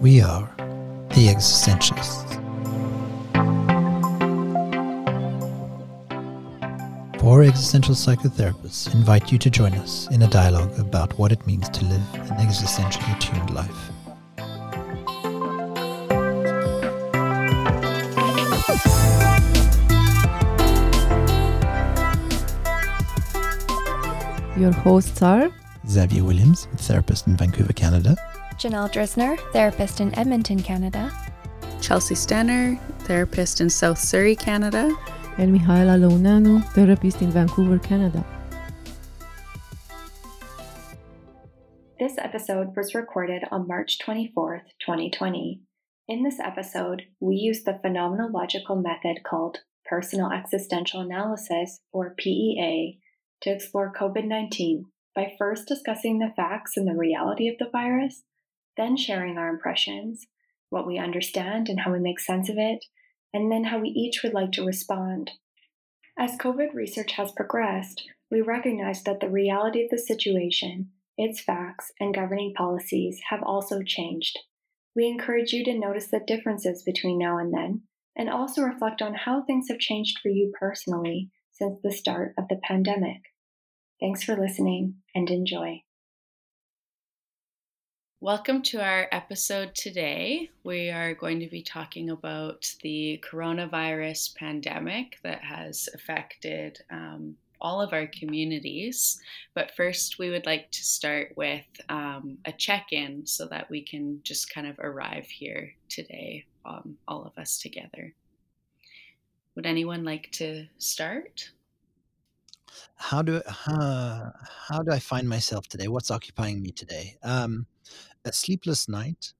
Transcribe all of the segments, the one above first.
We are the existentialists. Four existential psychotherapists invite you to join us in a dialogue about what it means to live an existentially tuned life. Your hosts are Xavier Williams, therapist in Vancouver, Canada. Janelle Drisner, therapist in Edmonton, Canada. Chelsea Stenner, therapist in South Surrey, Canada. and Mihaela Launanu, therapist in Vancouver, Canada. This episode was recorded on March 24th, 2020. In this episode, we use the phenomenological method called personal existential analysis, or PEA, to explore COVID 19 by first discussing the facts and the reality of the virus, then sharing our impressions, what we understand and how we make sense of it, and then how we each would like to respond. As COVID research has progressed, we recognize that the reality of the situation, its facts, and governing policies have also changed. We encourage you to notice the differences between now and then, and also reflect on how things have changed for you personally since the start of the pandemic. Thanks for listening and enjoy. Welcome to our episode today. We are going to be talking about the coronavirus pandemic that has affected um, all of our communities. But first, we would like to start with um, a check in so that we can just kind of arrive here today, um, all of us together. Would anyone like to start? How do how, how do I find myself today? What's occupying me today? Um, a sleepless night,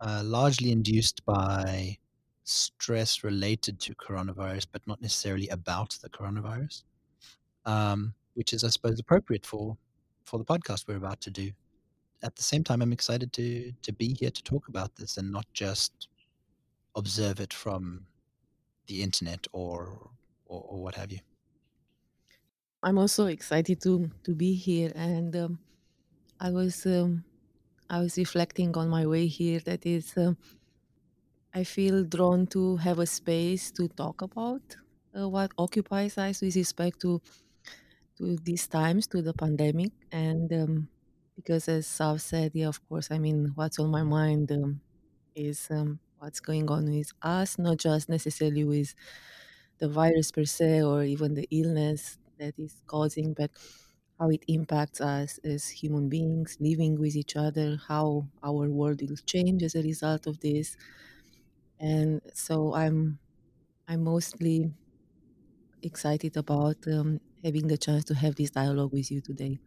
uh, largely induced by stress related to coronavirus, but not necessarily about the coronavirus, um, which is, I suppose, appropriate for for the podcast we're about to do. At the same time, I'm excited to to be here to talk about this and not just observe it from the internet or or, or what have you. I'm also excited to to be here, and um, I was um, I was reflecting on my way here. That is, um I feel drawn to have a space to talk about uh, what occupies us with respect to to these times, to the pandemic, and um, because as Sav said, yeah, of course, I mean, what's on my mind um, is um, what's going on with us, not just necessarily with the virus per se or even the illness that is causing, but how it impacts us as human beings living with each other, how our world will change as a result of this. And so I'm I'm mostly excited about um, having the chance to have this dialogue with you today.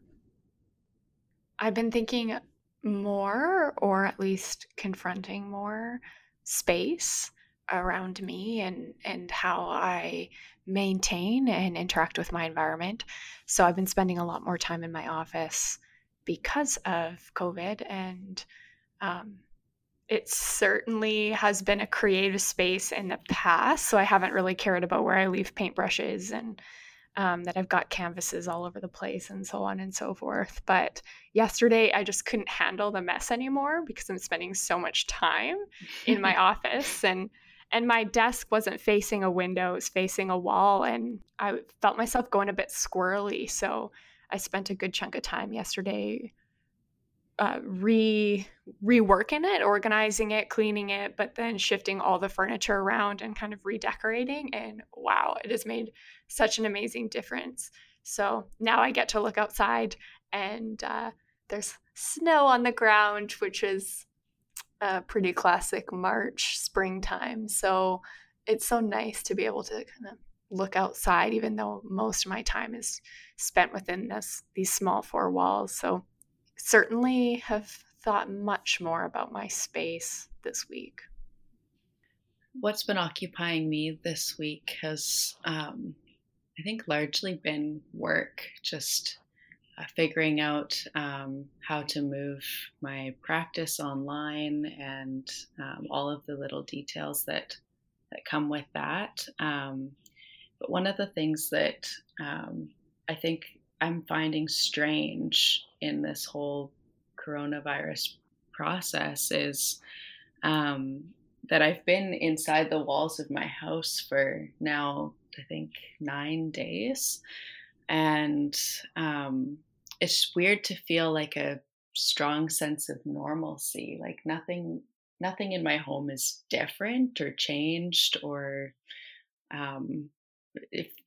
I've been thinking more, or at least confronting more, space around me and and how I maintain and interact with my environment. So I've been spending a lot more time in my office because of COVID, and um, it certainly has been a creative space in the past. So I haven't really cared about where I leave paintbrushes and um, that I've got canvases all over the place and so on and so forth. But yesterday, I just couldn't handle the mess anymore because I'm spending so much time in my office and and my desk wasn't facing a window; it was facing a wall, and I felt myself going a bit squirrely. So I spent a good chunk of time yesterday uh, re reworking it, organizing it, cleaning it, but then shifting all the furniture around and kind of redecorating. And wow, it has made such an amazing difference. So now I get to look outside and uh, there's snow on the ground, which is a pretty classic March springtime. So it's so nice to be able to kind of look outside, even though most of my time is spent within this these small four walls. So certainly have thought much more about my space this week. What's been occupying me this week has, um, I think, largely been work, just figuring out um, how to move my practice online and um, all of the little details that that come with that. Um, but one of the things that um, I think I'm finding strange in this whole coronavirus process is um, that I've been inside the walls of my house for now, I think, nine days. And um, it's weird to feel like a strong sense of normalcy. Like nothing, nothing in my home is different or changed or um,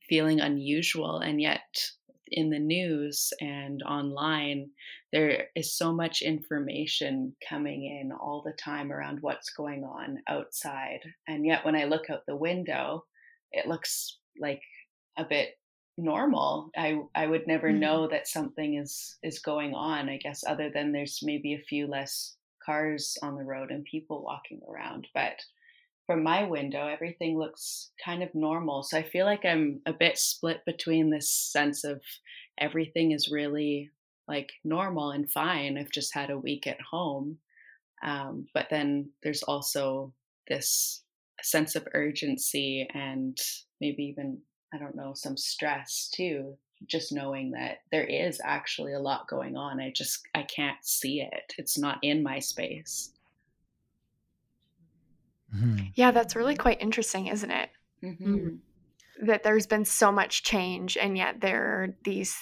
feeling unusual. And yet, in the news and online, there is so much information coming in all the time around what's going on outside. And yet, when I look out the window, it looks like a bit normal. I I would never mm-hmm. know that something is is going on. I guess other than there's maybe a few less cars on the road and people walking around, but from my window, everything looks kind of normal. So I feel like I'm a bit split between this sense of everything is really like normal and fine. I've just had a week at home. Um, but then there's also this sense of urgency and maybe even, I don't know, some stress too. Just knowing that there is actually a lot going on. I just, I can't see it. It's not in my space. Mm-hmm. Yeah, that's really quite interesting, isn't it? Mm-hmm. mm-hmm. That there's been so much change, and yet there are these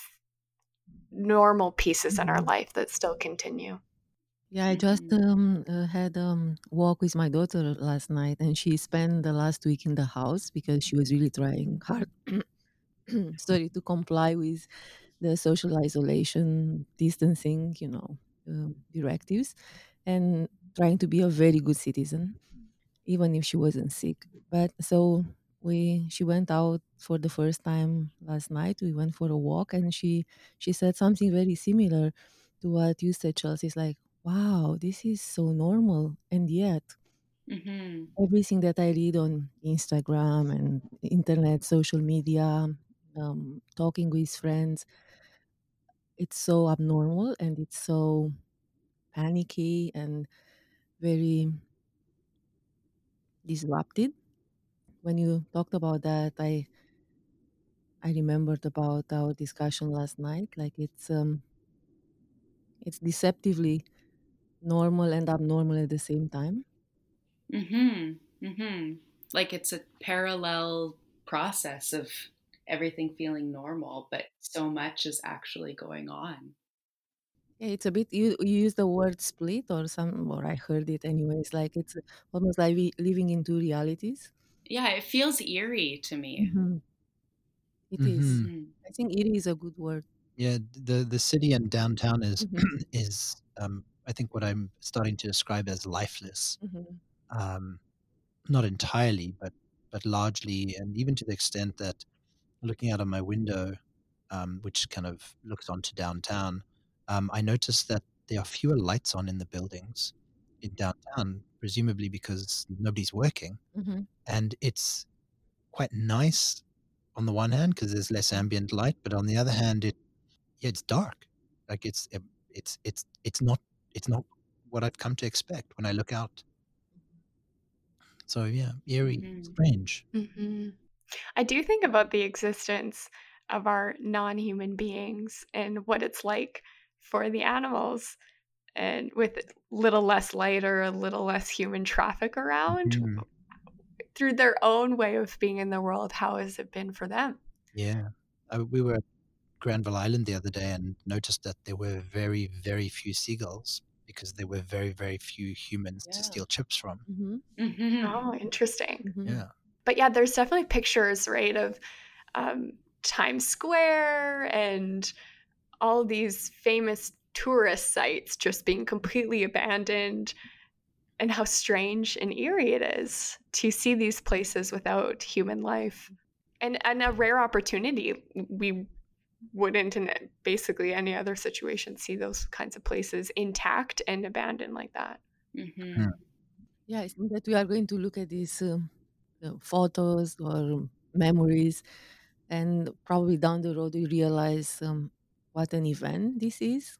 normal pieces in our mm-hmm. life that still continue. Yeah, I just mm-hmm. um, uh, had a um, walk with my daughter last night, and she spent the last week in the house because she was really trying hard, sorry, to comply with the social isolation, distancing, you know, um, directives, and trying to be a very good citizen even if she wasn't sick. But so we she went out for the first time last night. We went for a walk and she she said something very similar to what you said, Chelsea. It's like, wow, this is so normal. And yet mm-hmm. everything that I read on Instagram and internet, social media, um, talking with friends, it's so abnormal and it's so panicky and very disrupted. When you talked about that, I I remembered about our discussion last night. Like it's um it's deceptively normal and abnormal at the same time. Mhm. Mhm. Like it's a parallel process of everything feeling normal, but so much is actually going on. Yeah, it's a bit you you use the word split or some or I heard it anyways. Like it's almost like we living in two realities. Yeah, it feels eerie to me. Mm-hmm. It is. hmm Mm. I think eerie is a good word. Yeah, the the city and downtown is hmm is um, I think what I'm starting to describe as lifeless. hmm Um, not entirely, but but largely, and even to the extent that looking out of my window, um, which kind of looks onto downtown, um, I noticed that there are fewer lights on in the buildings in downtown, presumably because nobody's working. hmm And it's quite nice on the one hand because there's less ambient light, but on the other hand, it yeah, it's dark. Like it's it's it's it's not it's not what I've come to expect when I look out. So yeah, eerie, Mhm. strange. hmm I do think about the existence of our non human beings and what it's like for the animals and with little less light or a little less human traffic around Mhm. through their own way of being in the world how has it been for them Yeah, uh, we were Granville Island the other day and noticed that there were very very few seagulls because there were very very few humans to steal chips from. hmm Mhm. oh interesting hmm Yeah. but yeah there's definitely pictures right of um, times square and all these famous tourist sites just being completely abandoned and how strange and eerie it is to see these places without human life and and a rare opportunity we wouldn't in basically any other situation see those kinds of places intact and abandoned like that Mhm. Yeah, I think that we are going to look at these um, uh, photos or memories, and probably down the road we realize um, what an event this is,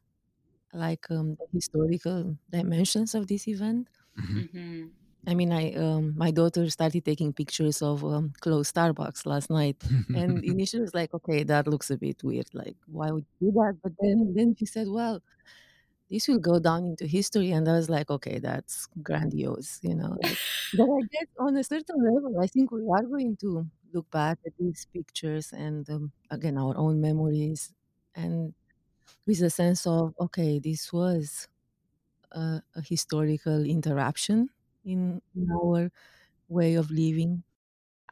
like um, the historical dimensions of this event. Mhm. Mhm. I mean, I um, my daughter started taking pictures of um, closed Starbucks last night, and initially it was like, okay, that looks a bit weird. Like, why would you do that? But then then she said, well, this will go down into history. And I was like, okay, that's grandiose, you know. Like, but I guess on a certain level, I think we are going to look back at these pictures and um, again our own memories and with a sense of okay, this was a, a historical interruption in, in our way of living.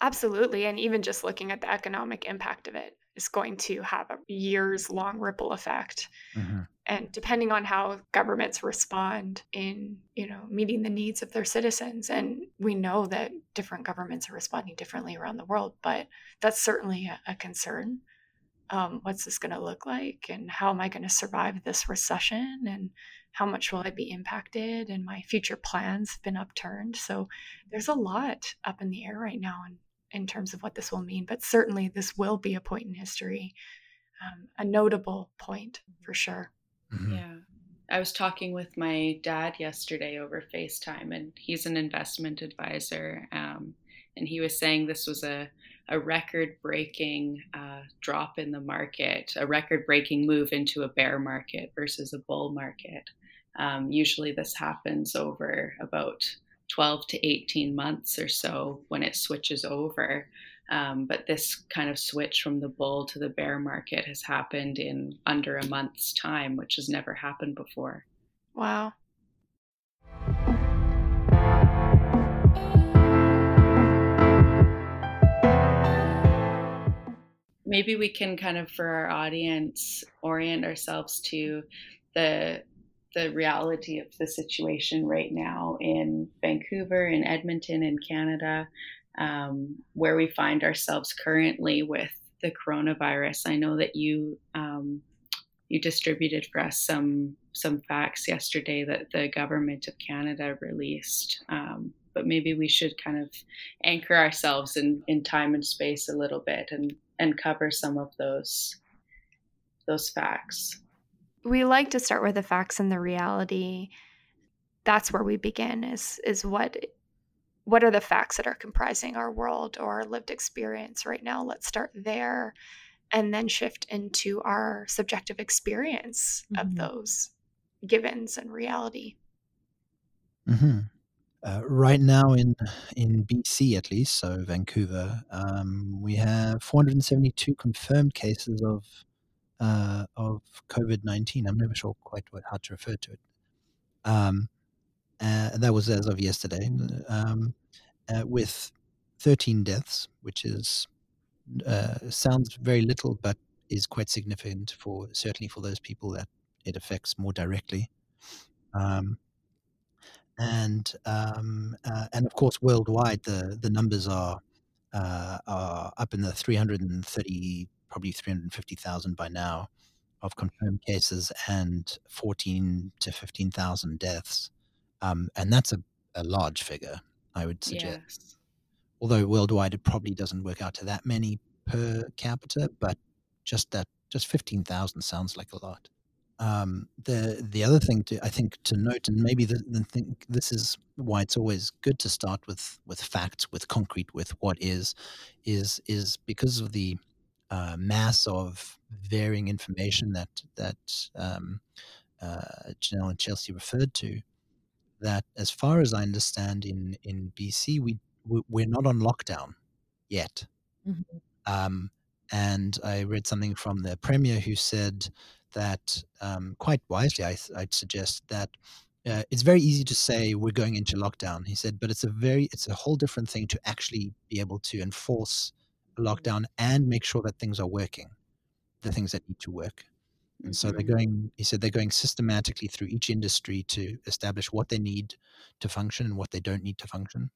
Absolutely. And even just looking at the economic impact of it is going to have a years long ripple effect. Mm-hmm. And depending on how governments respond in, you know, meeting the needs of their citizens. And we know that different governments are responding differently around the world, but that's certainly a, a concern. Um, what's this going to look like? And how am I going to survive this recession? And how much will I be impacted? And my future plans have been upturned. So there's a lot up in the air right now. And in terms of what this will mean, but certainly this will be a point in history, um, a notable point for sure. Mm-hmm. Yeah. I was talking with my dad yesterday over FaceTime, and he's an investment advisor. Um, and he was saying this was a, a record breaking uh, drop in the market, a record breaking move into a bear market versus a bull market. Um, usually, this happens over about 12 to 18 months or so when it switches over. Um, but this kind of switch from the bull to the bear market has happened in under a month's time, which has never happened before. Wow. Maybe we can kind of, for our audience, orient ourselves to the the reality of the situation right now in Vancouver, in Edmonton, in Canada, um, where we find ourselves currently with the coronavirus. I know that you um, you distributed for us some some facts yesterday that the government of Canada released. Um, but maybe we should kind of anchor ourselves in, in time and space a little bit and, and cover some of those those facts we like to start with the facts and the reality that's where we begin is is what what are the facts that are comprising our world or our lived experience right now let's start there and then shift into our subjective experience mm-hmm. of those givens and reality mm-hmm. Uh, right now in in BC at least so Vancouver um, we have 472 confirmed cases of uh, of COVID 19. I'm never sure quite what, how to refer to it. Um, uh, that was as of yesterday, um, uh, with 13 deaths, which is uh, sounds very little, but is quite significant for certainly for those people that it affects more directly. Um, and um, uh, and of course, worldwide, the the numbers are uh, are up in the 330 probably 350,000 by now of confirmed cases and 14 to 15,000 deaths. Um, and that's a, a large figure, I would suggest. Yes. Although worldwide it probably doesn't work out to that many per capita, but just that, just 15,000 sounds like a lot. Um, the the other thing to I think to note, and maybe the, the thing this is why it's always good to start with with facts, with concrete, with what is, is is because of the uh, mass of varying information that that um, uh, Janelle and Chelsea referred to. That, as far as I understand, in in BC, we we're not on lockdown yet. Mm-hmm. Um, and I read something from the premier who said that um, quite wisely, I, would suggest that uh, it's very easy to say we're going into lockdown. He said, but it's a very it's a whole different thing to actually be able to enforce a lockdown and make sure that things are working, the things that need to work. And so they're mm-hmm. going, he said, they're going systematically through each industry to establish what they need to function and what they don't need to function.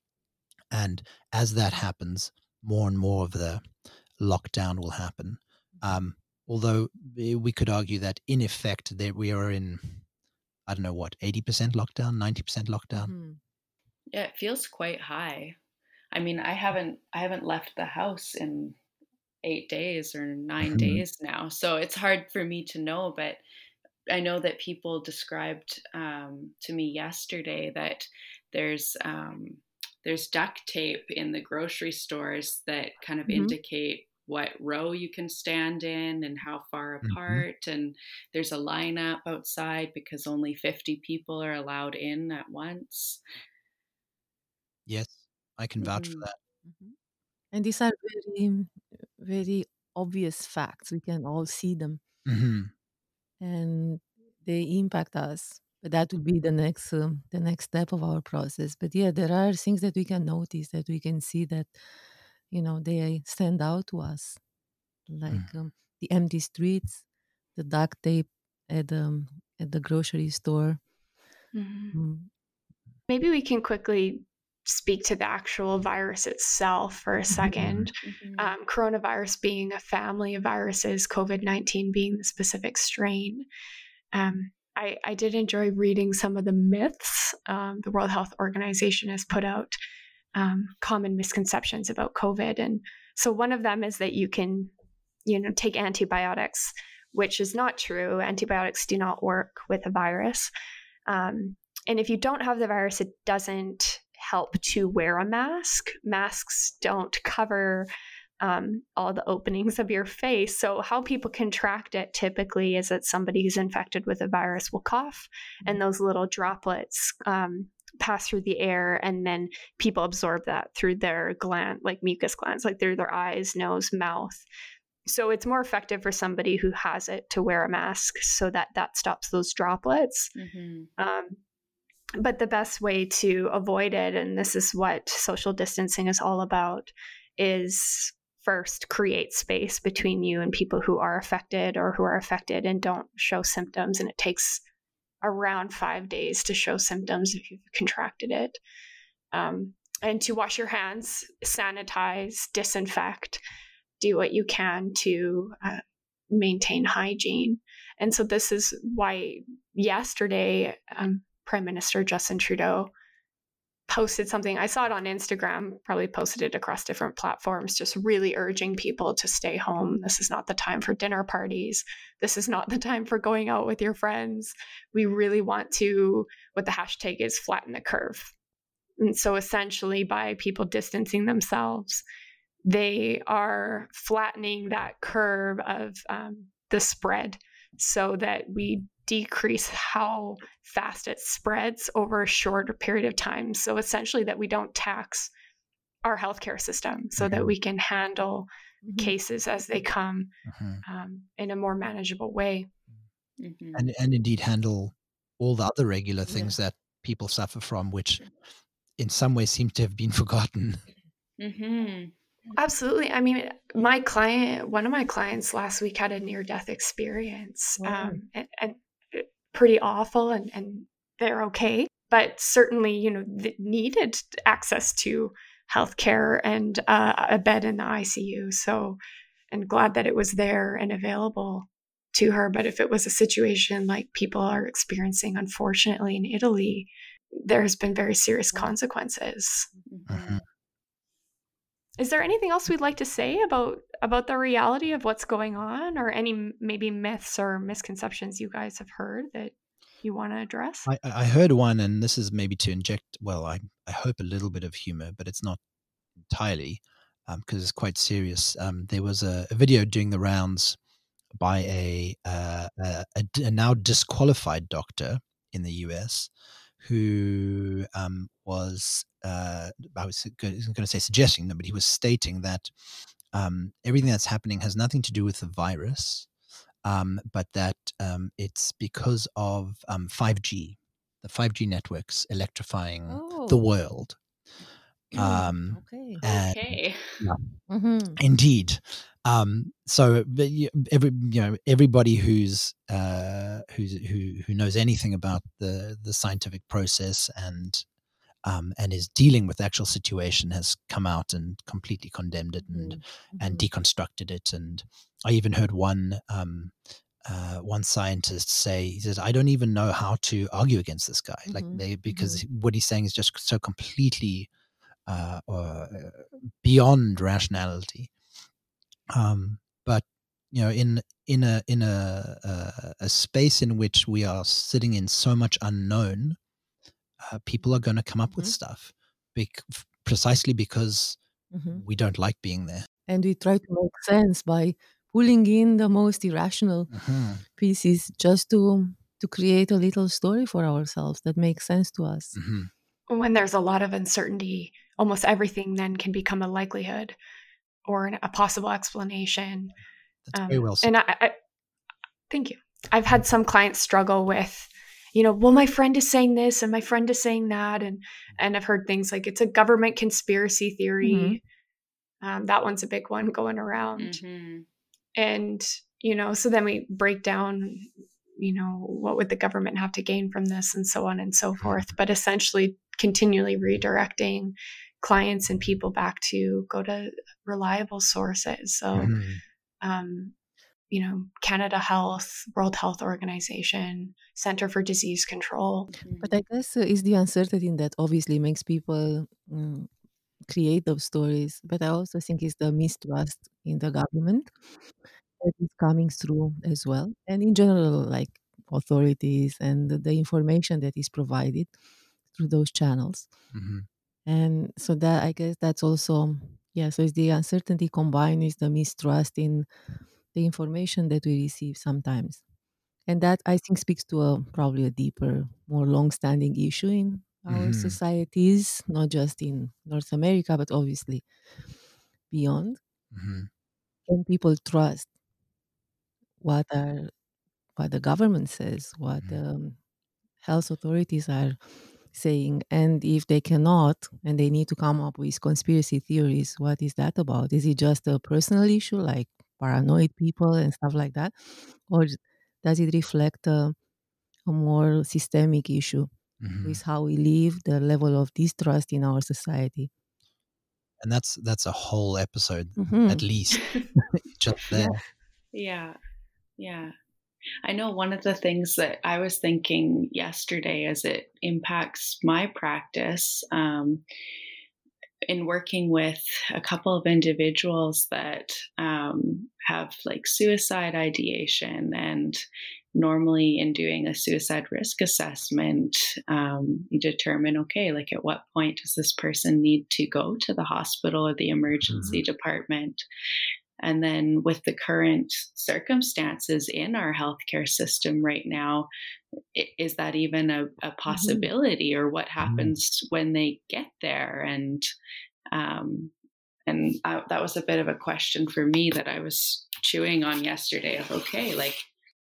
And as that happens, more and more of the lockdown will happen. Um, although we could argue that in effect, that we are in, I don't know what, 80% lockdown, 90% lockdown. Mm-hmm. Yeah, it feels quite high. I mean, I haven't I haven't left the house in eight days or 9 mm-hmm. days now, so it's hard for me to know. But I know that people described um, to me yesterday that there's um, there's duct tape in the grocery stores that kind of mm-hmm. indicate what row you can stand in and how far Mhm. apart. And there's a lineup outside because only 50 people are allowed in at once. Yes, I can vouch for Mhm. that. Mhm. And these are very, very obvious facts. We can all see them Mhm. and they impact us. But that will be the next um, the next step of our process. But yeah, there are things that we can notice that we can see that you know they stand out to us, like um, the empty streets, the duct tape at the at the grocery store. Mhm. Mm, Maybe we can quickly speak to the actual virus itself for a Mhm. second. Mhm. Um, coronavirus being a family of viruses, COVID 19 being the specific strain. Um, I, I did enjoy reading some of the myths um, the World Health Organization has put out, um, common misconceptions about COVID. And so one of them is that you can, you know, take antibiotics, which is not true. Antibiotics do not work with a virus. Um, and if you don't have the virus, it doesn't help to wear a mask. Masks don't cover um, all the openings of your face. So, how people contract it typically is that somebody who's infected with a virus will cough, and those little droplets um, pass through the air, and then people absorb that through their gland, like mucus glands, like through their eyes, nose, mouth. So it's more effective for somebody who has it to wear a mask so that that stops those droplets. Mhm. Um, but the best way to avoid it, and this is what social distancing is all about, is first create space between you and people who are affected or who are affected and don't show symptoms. And it takes around five days to show symptoms if you've contracted it. Um, and to wash your hands, sanitize, disinfect, do what you can to uh, maintain hygiene. And so, this is why yesterday, um, Prime Minister Justin Trudeau posted something. I saw it on Instagram, probably posted it across different platforms, just really urging people to stay home. This is not the time for dinner parties. This is not the time for going out with your friends. We really want to, what the hashtag is, flatten the curve. And so essentially, by people distancing themselves, they are flattening that curve of um, the spread so that we decrease how fast it spreads over a shorter period of time. So essentially, that we don't tax our healthcare system so that Mhm. we can handle mhm. cases as they come Mhm. um, in a more manageable way. Mhm. And and indeed handle all the other regular Yeah. things that people suffer from, which in some ways seem to have been forgotten. Mhm. Absolutely. I mean, my client, one of my clients last week had a near death experience Wow. um, and, and pretty awful, and, and they're okay. But certainly, you know, needed access to healthcare and uh, a bed in the ICU. So, and glad that it was there and available to her. But if it was a situation like people are experiencing, unfortunately, in Italy, there has been very serious consequences. Mhm. Is there anything else we'd like to say about about the reality of what's going on, or any maybe myths or misconceptions you guys have heard that you want to address? I, I heard one, and this is maybe to inject, well, I, I hope a little bit of humor, but it's not entirely because it's quite serious. Um, there was a, a video doing the rounds by a, uh, a, a now disqualified doctor in the US who um, was, uh, I was going to say suggesting, but he was stating that um, everything that's happening has nothing to do with the virus, um, but that um, it's because of um, 5G, the 5G networks electrifying the Oh, world. Um, okay. and Okay. Mhm. Indeed. Um, so every you know everybody who's uh, who's who who knows anything about the the scientific process and um, and is dealing with the actual situation has come out and completely condemned it and Mhm. and Mhm. deconstructed it. And I even heard one um, uh, one scientist say he says I don't even know how to argue against this guy like Mhm. they because what he's saying is just so completely uh, uh, beyond rationality. Um, but you know, in in a in a, a a space in which we are sitting in so much unknown, uh, people are going to come up with Mhm. stuff, bec- precisely because Mhm. we don't like being there. and we try to make sense by pulling in the most irrational hmm pieces just to to create a little story for ourselves that makes sense to us. hmm When there's a lot of uncertainty, almost everything then can become a likelihood or an, a possible explanation. That's very Um, well said. and I, I, thank you. I've had some clients struggle with, you know, well, my friend is saying this and my friend is saying that, and and I've heard things like it's a government conspiracy theory. Um, that one's a big one going around, hmm and you know, so then we break down, you know, what would the government have to gain from this, and so on and so forth. But essentially, continually redirecting clients and people back to go to reliable sources. So Mhm. um, you know, Canada Health, World Health Organization, Center for Disease Control. But I guess uh, it's the uncertainty that obviously makes people mm, create those stories. But I also think it's the mistrust in the government that is coming through as well, and in general, like authorities and the, the information that is provided through those channels. Mhm. And so that I guess that's also yeah. So it's the uncertainty combined with the mistrust in the information that we receive sometimes. And that I think speaks to a probably a deeper, more long-standing issue in our Mhm. societies, not just in North America, but obviously beyond. Mhm. Can people trust what are what the government says, what Mhm. the health authorities are saying, and if they cannot, and they need to come up with conspiracy theories, what is that about? Is it just a personal issue, like paranoid people and stuff like that, or does it reflect a, a more systemic issue Mhm. with how we live, the level of distrust in our society? And that's that's a whole episode Mhm. at least just there. Yeah. Yeah. I know one of the things that I was thinking yesterday as it impacts my practice um, in working with a couple of individuals that um, have like suicide ideation and normally in doing a suicide risk assessment um, you determine okay like at what point does this person need to go to the hospital or the emergency department and then with the current circumstances in our healthcare system right now, is that even a, a possibility or what happens when they get there? And um, and I, that was a bit of a question for me that I was chewing on yesterday of okay, like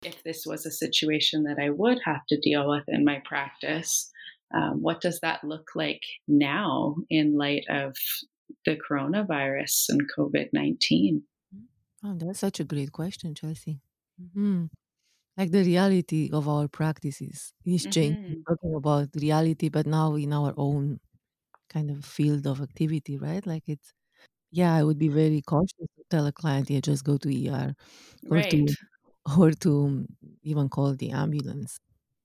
if this was a situation that I would have to deal with in my practice, um, what does that look like now in light of the coronavirus and COVID 19? Oh, that's such a great question, Chelsea. hmm Like the reality of our practices is changing. Mhm. Talking about reality, but now in our own kind of field of activity, right? Like it's, yeah, I would be very cautious to tell a client, yeah, just go to ER or Right. to or to even call the ambulance.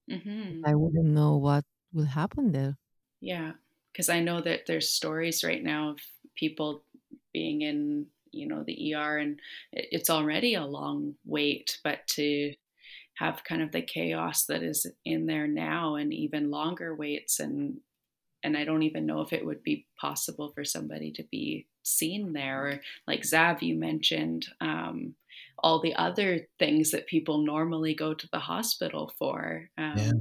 hmm I wouldn't know what will happen there. Yeah. Because I know that there's stories right now of people being in, you know, the ER and it's already a long wait, but to have kind of the chaos that is in there now and even longer waits and and I don't even know if it would be possible for somebody to be seen there. Or like Zav, you mentioned um, all the other things that people normally go to the hospital for. Um, Yeah.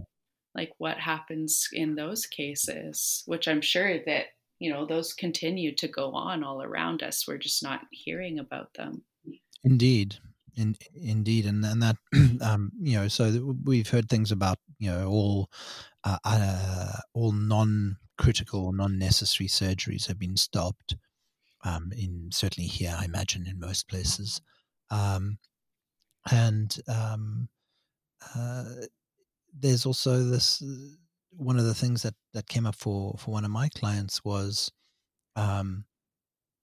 Like what happens in those cases, which I'm sure that, you know, those continue to go on all around us. We're just not hearing about them. Indeed, in, indeed, and and that um, you know, so we've heard things about you know all uh, uh, all non-critical, non-necessary surgeries have been stopped. Um, in certainly here, I imagine in most places, um, and um, uh, there's also this. One of the things that that came up for for one of my clients was um,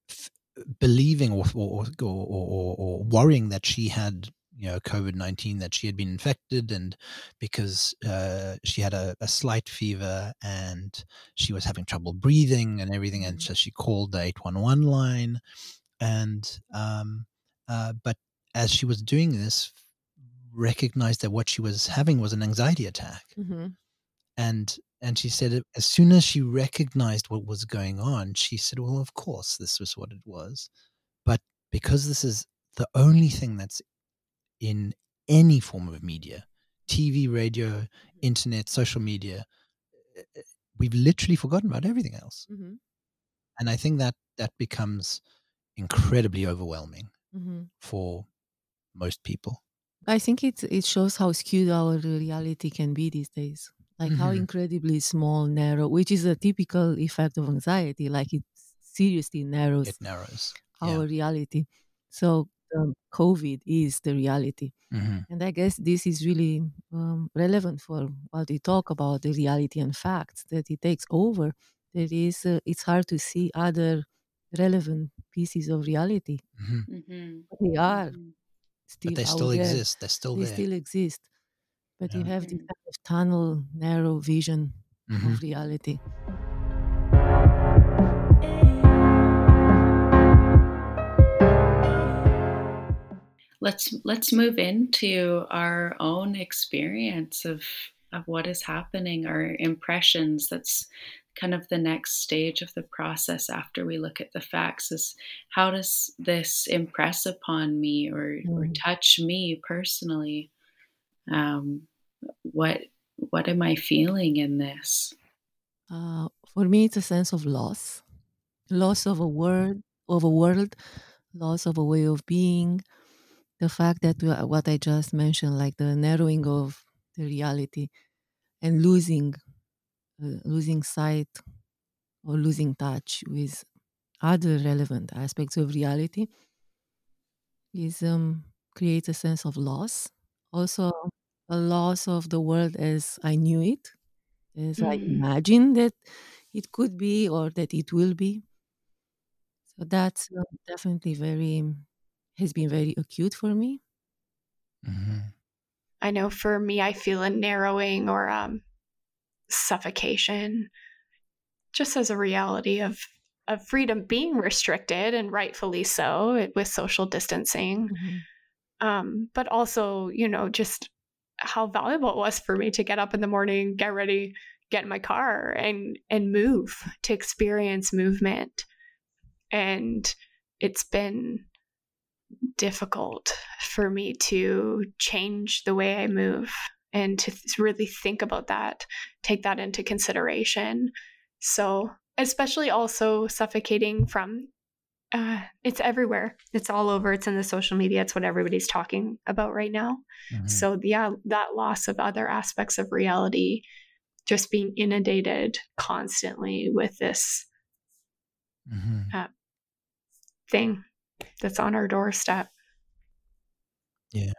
f- believing or or, or or or worrying that she had you know COVID nineteen that she had been infected and because uh, she had a, a slight fever and she was having trouble breathing and everything and Mhm. so she called the eight one one line and um, uh, but as she was doing this recognized that what she was having was an anxiety attack hmm and and she said as soon as she recognized what was going on she said well of course this was what it was but because this is the only thing that's in any form of media TV, radio, internet, social media eh, eh, we've literally forgotten about everything else. Mm-hmm. And I think that that becomes incredibly overwhelming Mm-hmm. for most people. I think it it shows how skewed our reality can be these days. Like how Mhm. incredibly small, narrow, which is a typical effect of anxiety. Like it seriously narrows It narrows. Yeah. our reality. So um, COVID is the reality. Mhm. And I guess this is really um, relevant for what we talk about the reality and facts that it takes over. There is, uh, it's hard to see other relevant pieces of reality. Mhm. Mm-hmm. They are Mhm. still But they still there. exist. They're still They there. still exist, but you have this kind of tunnel, narrow vision Mhm. of reality. let's let's move into our own experience of of what is happening our impressions that's kind of the next stage of the process after we look at the facts is how does this impress upon me or, or Mm. touch me personally um, what what am i feeling in this Uh, for me, it's a sense of loss, loss of a word, of a world, loss of a way of being. The fact that what I just mentioned, like the narrowing of the reality, and losing, uh, losing sight or losing touch with other relevant aspects of reality, is um, creates a sense of loss. Also, a loss of the world as I knew it, as I Mhm. imagined that it could be or that it will be. So that's uh, definitely very has been very acute for me. Mhm. I know for me, I feel a narrowing or um, suffocation just as a reality of, of freedom being restricted and rightfully so with social distancing. Um, but also, you know, just how valuable it was for me to get up in the morning, get ready, get in my car and and move to experience movement. And it's been difficult for me to change the way I move and to th- really think about that, take that into consideration. So, especially also suffocating from uh, it's everywhere. It's all over. It's in the social media. It's what everybody's talking about right now. Mhm. So, yeah, that loss of other aspects of reality, just being inundated constantly with this Mhm. thing that's on our doorstep. Yeah.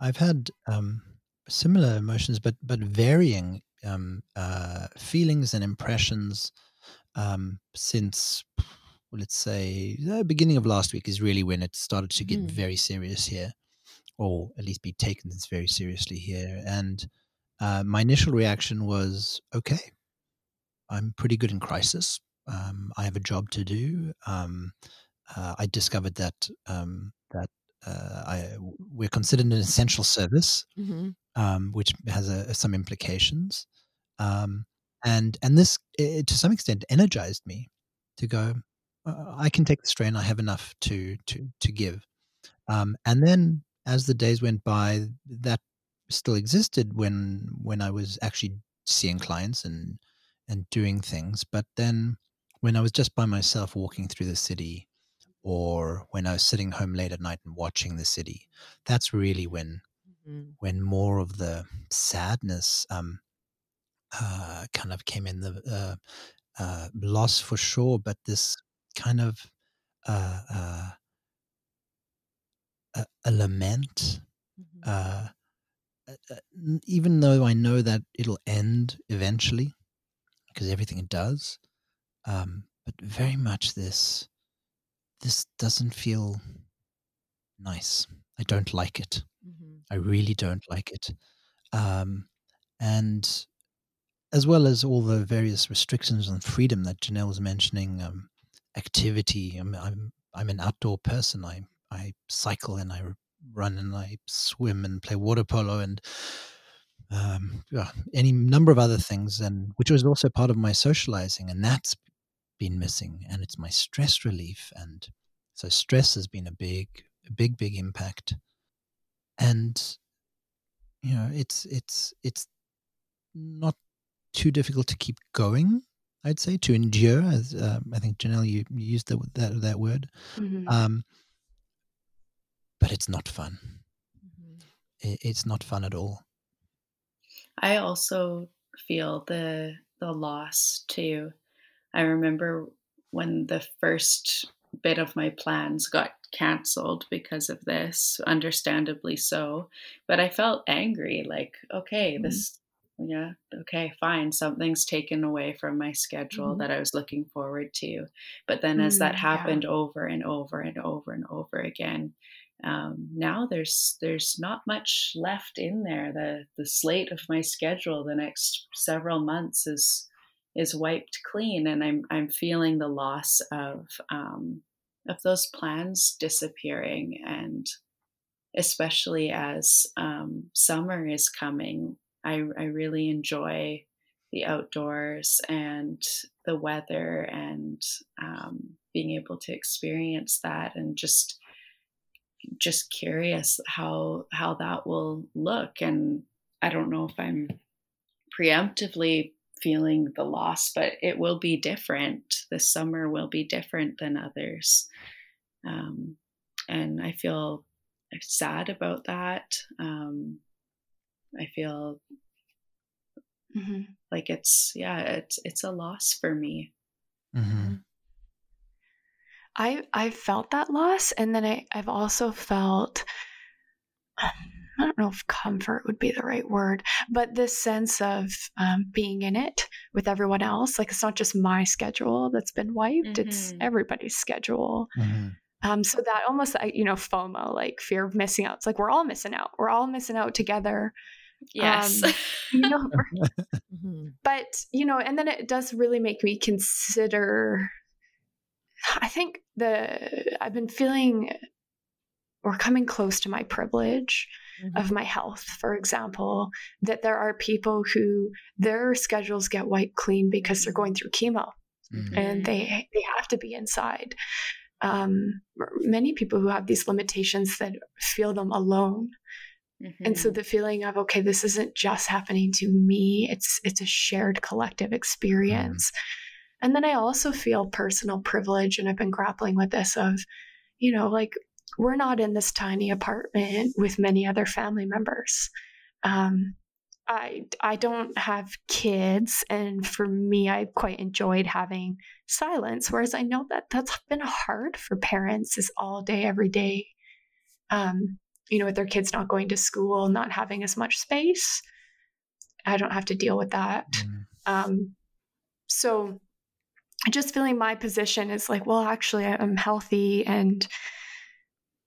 I've had um, similar emotions, but but varying um, uh, feelings and impressions um, since, well, let's say, the beginning of last week is really when it started to get Mhm. very serious here, or at least be taken very seriously here. And uh, my initial reaction was, okay, I'm pretty good in crisis. Um, I have a job to do. Um, uh, I discovered that um, that uh, I, we're considered an essential service, hmm um, which has a, some implications. Um, and and this, it, to some extent, energized me to go. Uh, I can take the strain. I have enough to to to give. Um, and then, as the days went by, that still existed when when I was actually seeing clients and and doing things. But then, when I was just by myself walking through the city, or when I was sitting home late at night and watching the city, that's really when hmm when more of the sadness um, uh, kind of came in the uh, uh, loss for sure, but this kind of uh, uh, a, a lament. Uh, uh, uh, even though I know that it'll end eventually, because everything it does, um, but very much this this doesn't feel nice. I don't like it. hmm I really don't like it. Um, and as well as all the various restrictions on freedom that Janelle was mentioning, um, activity. I'm, I'm I'm an outdoor person. I I cycle and I run and I swim and play water polo and um, any number of other things, and which was also part of my socializing, and that's been missing. And it's my stress relief and So stress has been a big, big, big impact. And you know, it's it's it's not too difficult to keep going. I'd say to endure, as um, I think Janelle you, you used the, that that word, Mhm. um, but it's not fun. Mhm. It, it's not fun at all. I also feel the the loss too. I remember when the first bit of my plans got canceled because of this, understandably so. But I felt angry, like, okay, Mhm. this, yeah, okay, fine, something's taken away from my schedule Mhm. that I was looking forward to. But then as that Mm, yeah. happened over and over and over and over again, um, now there's there's not much left in there. The the slate of my schedule the next several months is is wiped clean, and I'm I'm feeling the loss of um, of those plans disappearing, and especially as um, summer is coming, I I really enjoy the outdoors and the weather and um, being able to experience that and just just curious how how that will look. And i don't know if i'm preemptively feeling the loss but it will be different. This summer will be different than others. Um, and i feel sad about that um, i feel Mhm. like it's yeah it's it's a loss for me hmm I I felt that loss, and then I I've also felt I don't know if comfort would be the right word, but this sense of um, being in it with everyone else. Like it's not just my schedule that's been wiped; it's Mhm. everybody's schedule. hmm Um, so that almost like you know FOMO, like fear of missing out. It's like we're all missing out. We're all missing out together. Yes Um, You know, Mhm. but you know and then it does really make me consider i think the i've been feeling or coming close to my privilege Mhm. of my health for example that there are people who their schedules get wiped clean because they're going through chemo Mm. and they they have to be inside um, many people who have these limitations that feel them alone and so Mhm. the feeling of okay this isn't just happening to me it's it's a shared collective experience. And then i also feel personal privilege and i've been grappling with this of you know like we're not in this tiny apartment with many other family members. Um I, I don't have kids and for me i quite enjoyed having silence whereas i know that that's been hard for parents is all day every day. Um, you know, with their kids not going to school, not having as much space. I don't have to deal with that. Mm. Um, so just feeling my position is like, well, actually, I'm healthy and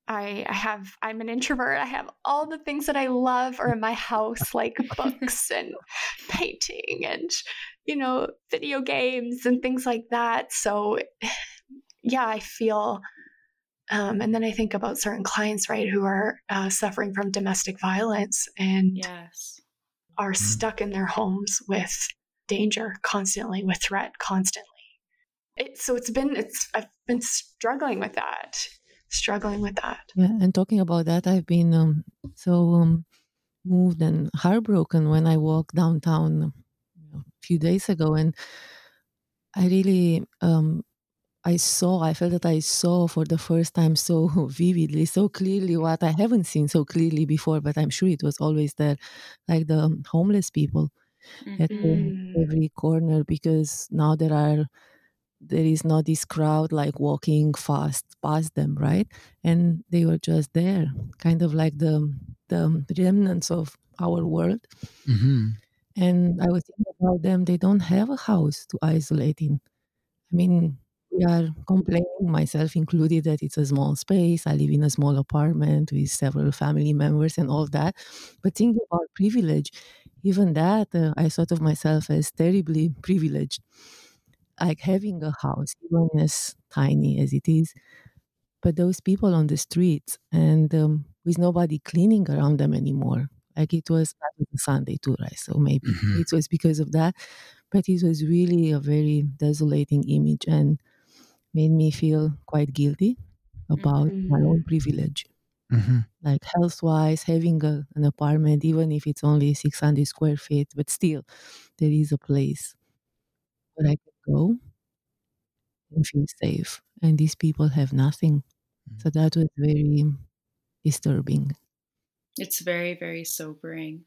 I, I have, I'm an introvert. I have all the things that I love are in my house, like books and painting and, you know, video games and things like that. So, yeah, I feel um, and then I think about certain clients, right, who are uh, suffering from domestic violence and yes are Mhm. stuck in their homes with danger constantly, with threat constantly. It, so it's been, it's I've been struggling with that, struggling with that. Yeah, and talking about that, I've been um, so um, moved and heartbroken when I walked downtown a few days ago, and I really um, I saw, I felt that I saw for the first time so vividly, so clearly what I haven't seen so clearly before, but I'm sure it was always there, like the um, homeless people at Mhm. um, every corner, because now there are there is not this crowd like walking fast past them, right? And they were just there, kind of like the the remnants of our world. hmm And I was thinking about them; they don't have a house to isolate in. I mean, we are complaining, myself included, that it's a small space. I live in a small apartment with several family members and all that. But thinking about privilege, even that, uh, I thought of myself as terribly privileged. Like having a house, even as tiny as it is, but those people on the streets and um, with nobody cleaning around them anymore. Like it was that was a Sunday too, right? So maybe Mhm. it was because of that. But it was really a very desolating image and made me feel quite guilty. about mm-hmm. my own privilege. Mm-hmm. Like health wise, having a, an apartment, even if it's only 600 square feet, but still, there is a place where I can go and feel safe. And these people have nothing. Mm-hmm. So that was very disturbing. It's very, very sobering.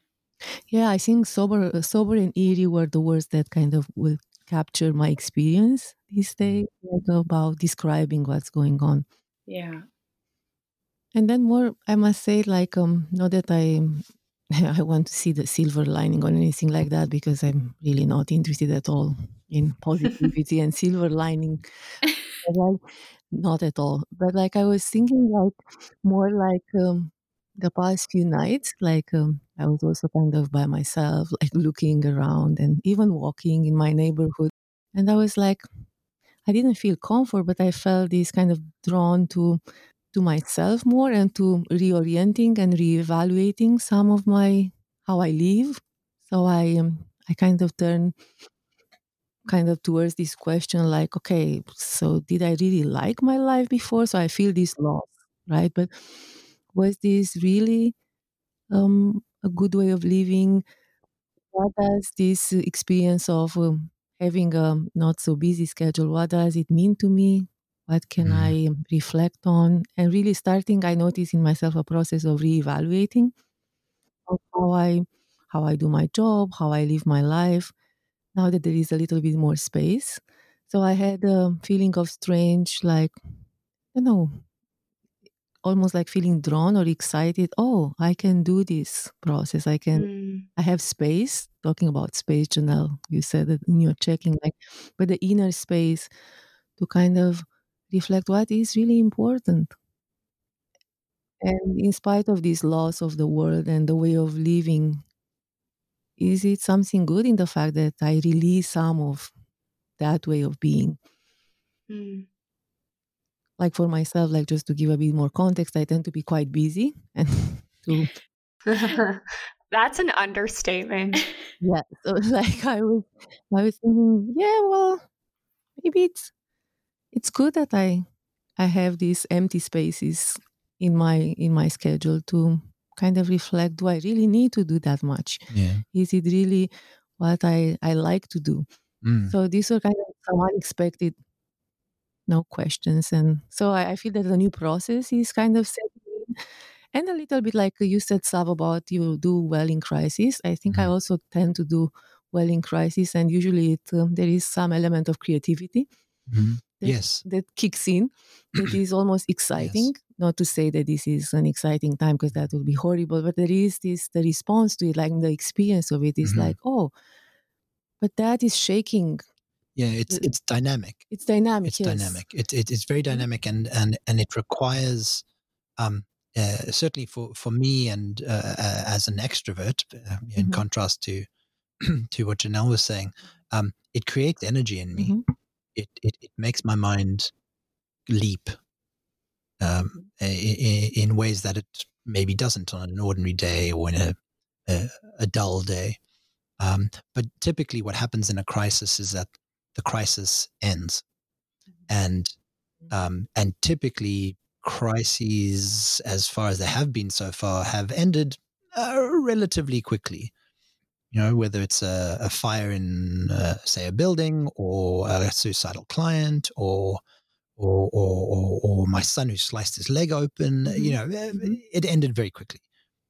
Yeah, I think sober, sober and eerie were the words that kind of will capture my experience these days, like about describing what's going on. Yeah. And then more, I must say, like, um, not that I, I want to see the silver lining or anything like that, because I'm really not interested at all in positivity and silver lining. like, not at all. But like, I was thinking, like, more like um, the past few nights, like, um, I was also kind of by myself, like looking around and even walking in my neighborhood. And I was like, I didn't feel comfort, but I felt this kind of drawn to to myself more and to reorienting and reevaluating some of my how I live. So I um, I kind of turn kind of towards this question like, okay, so did I really like my life before? So I feel this loss, right? But was this really um, a good way of living? What does this experience of um, having a not so busy schedule, what does it mean to me? What can mm. I reflect on? And really starting, I notice in myself a process of reevaluating of how I how I do my job, how I live my life, now that there is a little bit more space. So I had a feeling of strange, like, you know, almost like feeling drawn or excited. Oh, I can do this process. I can, mm. I have space. Talking about space, Janelle, you said that in your checking, like, but the inner space to kind of reflect what is really important. And in spite of this loss of the world and the way of living, is it something good in the fact that I release some of that way of being? Mm. Like for myself, like just to give a bit more context, I tend to be quite busy and to That's an understatement. yeah. So like I was I was thinking, yeah, well, maybe it's it's good that I I have these empty spaces in my in my schedule to kind of reflect do I really need to do that much? Yeah. Is it really what I, I like to do? Mm. So these are kind of some unexpected no questions. And so I, I feel that the new process is kind of setting and a little bit like you said, Sav, about you do well in crisis. I think mm. I mm-hmm. also tend to do well in crisis, and usually it, um, there is some element of creativity. Mm that, yes that kicks in It is almost exciting yes. not to say that this is an exciting time because that would be horrible but there is this the response to it like the experience of it is mm-hmm. like oh but that is shaking yeah it's it's dynamic it's dynamic it's yes. dynamic it, it, it's very mm-hmm. dynamic and and and it requires um uh, certainly for for me and uh, uh, as an extrovert uh, in mm-hmm. contrast to to what Janelle was saying um it creates energy in me mm-hmm it, it, it makes my mind leap um, in, in, ways that it maybe doesn't on an ordinary day or in a, a, a dull day. Um, but typically, what happens in a crisis is that the crisis ends, and um, and typically crises, as far as they have been so far, have ended uh, relatively quickly you know, whether it's a, a fire in, uh, say, a building or a suicidal client or, or, or, or, or my son who sliced his leg open, mm-hmm. you know, eh, mm-hmm. it ended very quickly,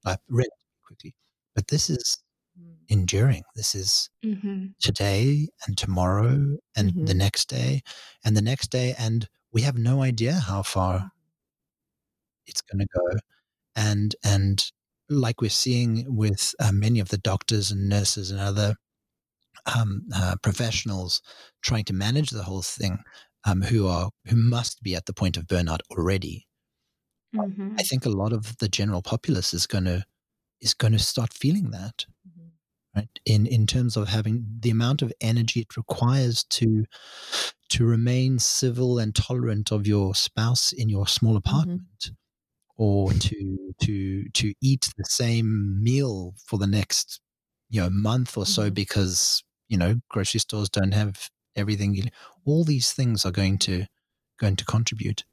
uh, relatively quickly. But this is. Enduring. This is mm-hmm. today and tomorrow and the mm-hmm. next day and the next day. And we have no idea how far it's going to go. And, and like we're seeing with uh, many of the doctors and nurses and other um, uh, professionals trying to manage the whole thing, um, who are who must be at the point of burnout already. Mm-hmm. I think a lot of the general populace is going to is going to start feeling that. Right? In in terms of having the amount of energy it requires to to remain civil and tolerant of your spouse in your small mm-hmm. apartment. Mm-hmm or to to to eat the same meal for the next you know month or so mm-hmm. because you know grocery stores don't have everything all these things are going to going to contribute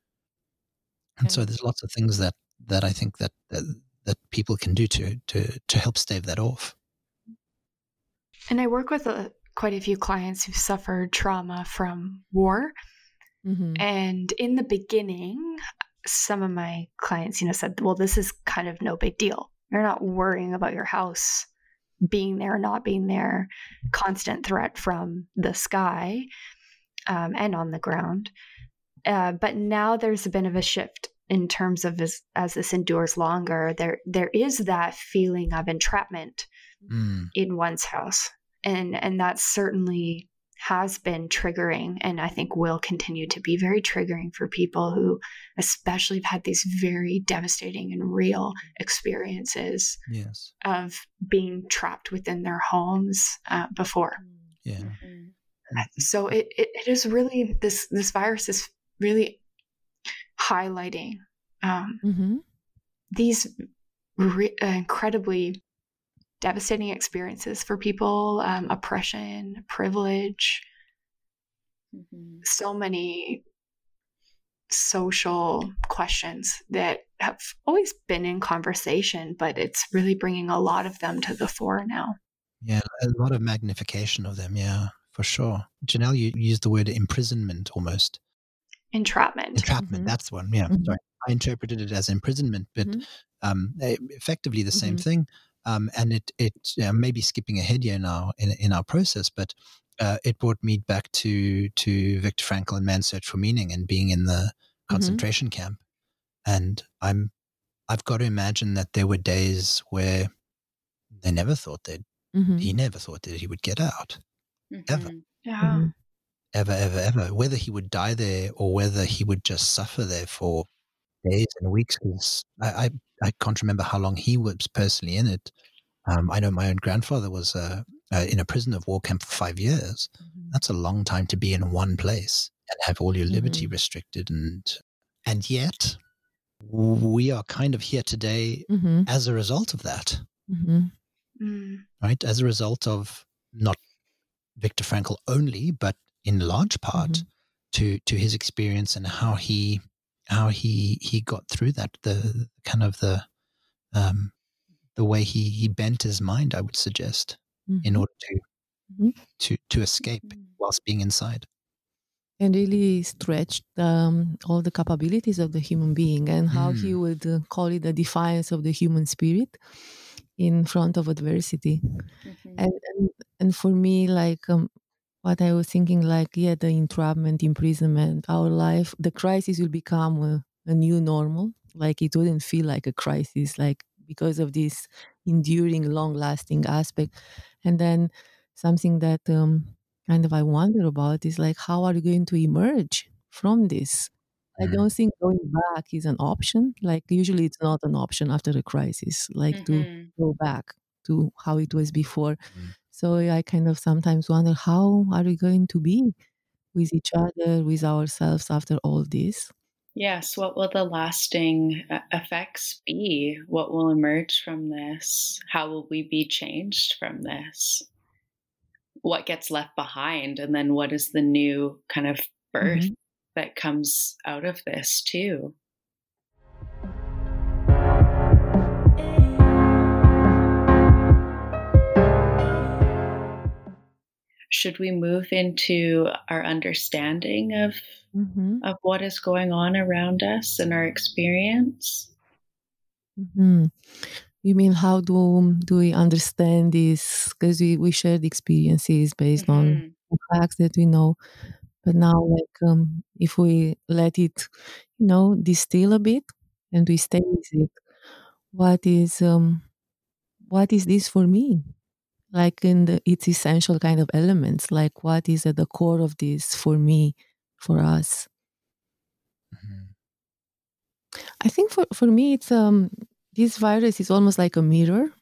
And so there's lots of things that that I think that that, that people can do to to to help stave that off. And I work with a, quite a few clients who've suffered trauma from war. Mm-hmm. And in the beginning, some of my clients, you know, said, well, this is kind of no big deal. You're not worrying about your house being there, not being there, constant threat from the sky um, and on the ground. Uh, but now there's a bit of a shift in terms of as, as this endures longer. There there is that feeling of entrapment Mm. in one's house, and and that certainly has been triggering, and I think will continue to be very triggering for people who, especially, have had these very devastating and real experiences Yes. of being trapped within their homes uh, before. Yeah. Mhm. So it, it, it is really this this virus is really highlighting um, Mm-hmm. these re- uh, incredibly devastating experiences for people um, oppression privilege Mhm. so many social questions that have always been in conversation but it's really bringing a lot of them to the fore now Yeah. A lot of magnification of them. Yeah, for sure. Janelle, you used the word imprisonment almost. entrapment Entrapment. Mhm. That's the one. Yeah. Mhm. Sorry. I interpreted it as imprisonment, but Mhm. um, effectively the same Mhm. thing. Um, and it it uh, maybe skipping ahead here now in in our process, but uh, it brought me back to to Viktor Frankl and Man's Search for Meaning and being in the concentration camp. And I'm I've got to imagine that there were days where they never thought they'd Mm-hmm. he never thought that he would get out Ever. Mhm. yeah Mm-hmm. ever ever ever whether he would die there or whether he would just suffer there for days and weeks because I, I i can't remember how long he was personally in it um, i know my own grandfather was uh, uh, in a prison of war camp for five years that's a long time to be in one place and have all your liberty Mhm. restricted and and yet we are kind of here today Mm-hmm. as a result of that Mm-hmm. Mm. right? As a result of not Viktor Frankl only, but in large part Mhm. to to his experience and how he how he he got through that the kind of the um the way he he bent his mind i would suggest in Mhm. order to Mhm. to to escape whilst being inside and really stretched um, all the capabilities of the human being and how he Mm. would uh, call it the defiance of the human spirit in front of adversity Mhm. and and, and for me like um, what i was thinking like yeah the entrapment imprisonment our life the crisis will become a, a new normal like it wouldn't feel like a crisis like because of this enduring long lasting aspect and then something that um, kind of i wonder about is like how are you going to emerge from this I Mm. don't think going back is an option. Like usually it's not an option after a crisis, like to Mhm. go back to how it was before. Mm. So I kind of sometimes wonder how are we going to be with each other, with ourselves after all this? Yes, what will the lasting uh, effects be? What will emerge from this? How will we be changed from this? What gets left behind? And then what is the new kind of birth Mhm. that comes out of this, too? Should we move into our understanding of Mm-hmm. of what is going on around us and our experience? Mm-hmm. You mean how do do we understand this? Because we, we shared experiences based on Mhm. the facts that we know. But now, like, um, if we let it, you know, distill a bit and we stay with it, what is um, what is this for me? Like in the its essential kind of elements. Like, what is at the core of this for me, for us? Mhm. I think for for me, it's um, this virus is almost like a mirror,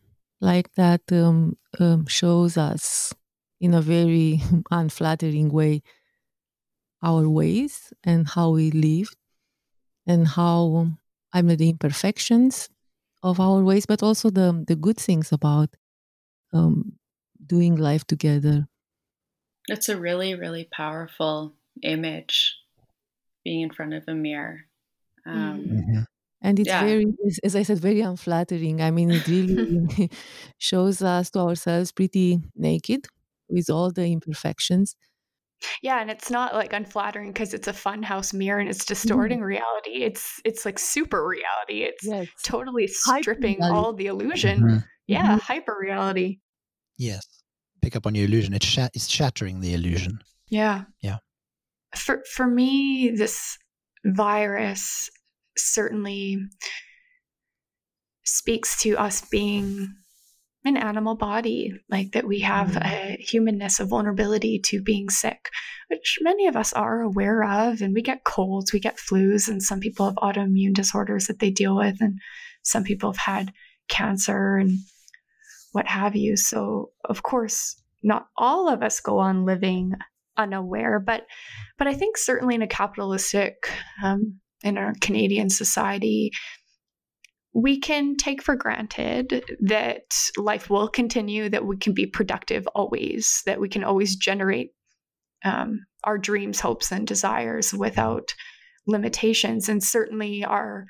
like that um, um, shows us in a very unflattering way our ways and how we live and how I mean the imperfections of our ways, but also the the good things about um, doing life together. It's a really, really powerful image being in front of a mirror. Um, Mm-hmm. And it's Yeah. very, as- as I said, very unflattering. I mean, it really shows us to ourselves pretty naked with all the imperfections. Yeah, and it's not like unflattering because it's a funhouse mirror and it's distorting reality. It's it's like super reality. It's Yes. totally stripping all the illusion. Mhm. Yeah, hyper reality. Yes. Pick up on your illusion. It's, shat- it's shattering the illusion. Yeah. Yeah. For for me, this virus certainly speaks to us being an animal body, like that we have mm-hmm. a humanness, a vulnerability to being sick, which many of us are aware of. And we get colds, we get flus, and some people have autoimmune disorders that they deal with, and some people have had cancer and what have you. So, of course, not all of us go on living unaware, but but I think certainly in a capitalistic, um, in our Canadian society, we can take for granted that life will continue, that we can be productive always, that we can always generate um, our dreams, hopes, and desires without limitations. And certainly, our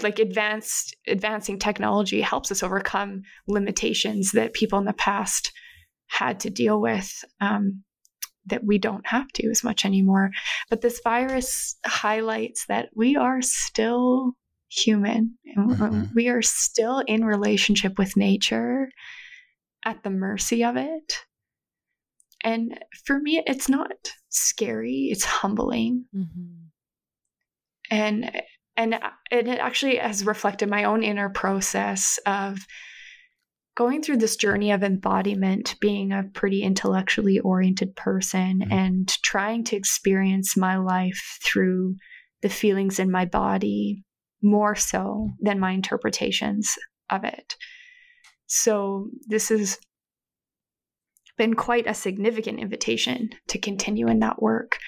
like advanced advancing technology helps us overcome limitations that people in the past had to deal with. Um, that we don't have to as much anymore. But this virus highlights that we are still human and Mhm. we are still in relationship with nature at the mercy of it. And for me, it's not scary, it's humbling. Mhm. And and and it actually has reflected my own inner process of going through this journey of embodiment, being a pretty intellectually oriented person, Mhm. and trying to experience my life through the feelings in my body more so than my interpretations of it. So, this has been quite a significant invitation to continue in that work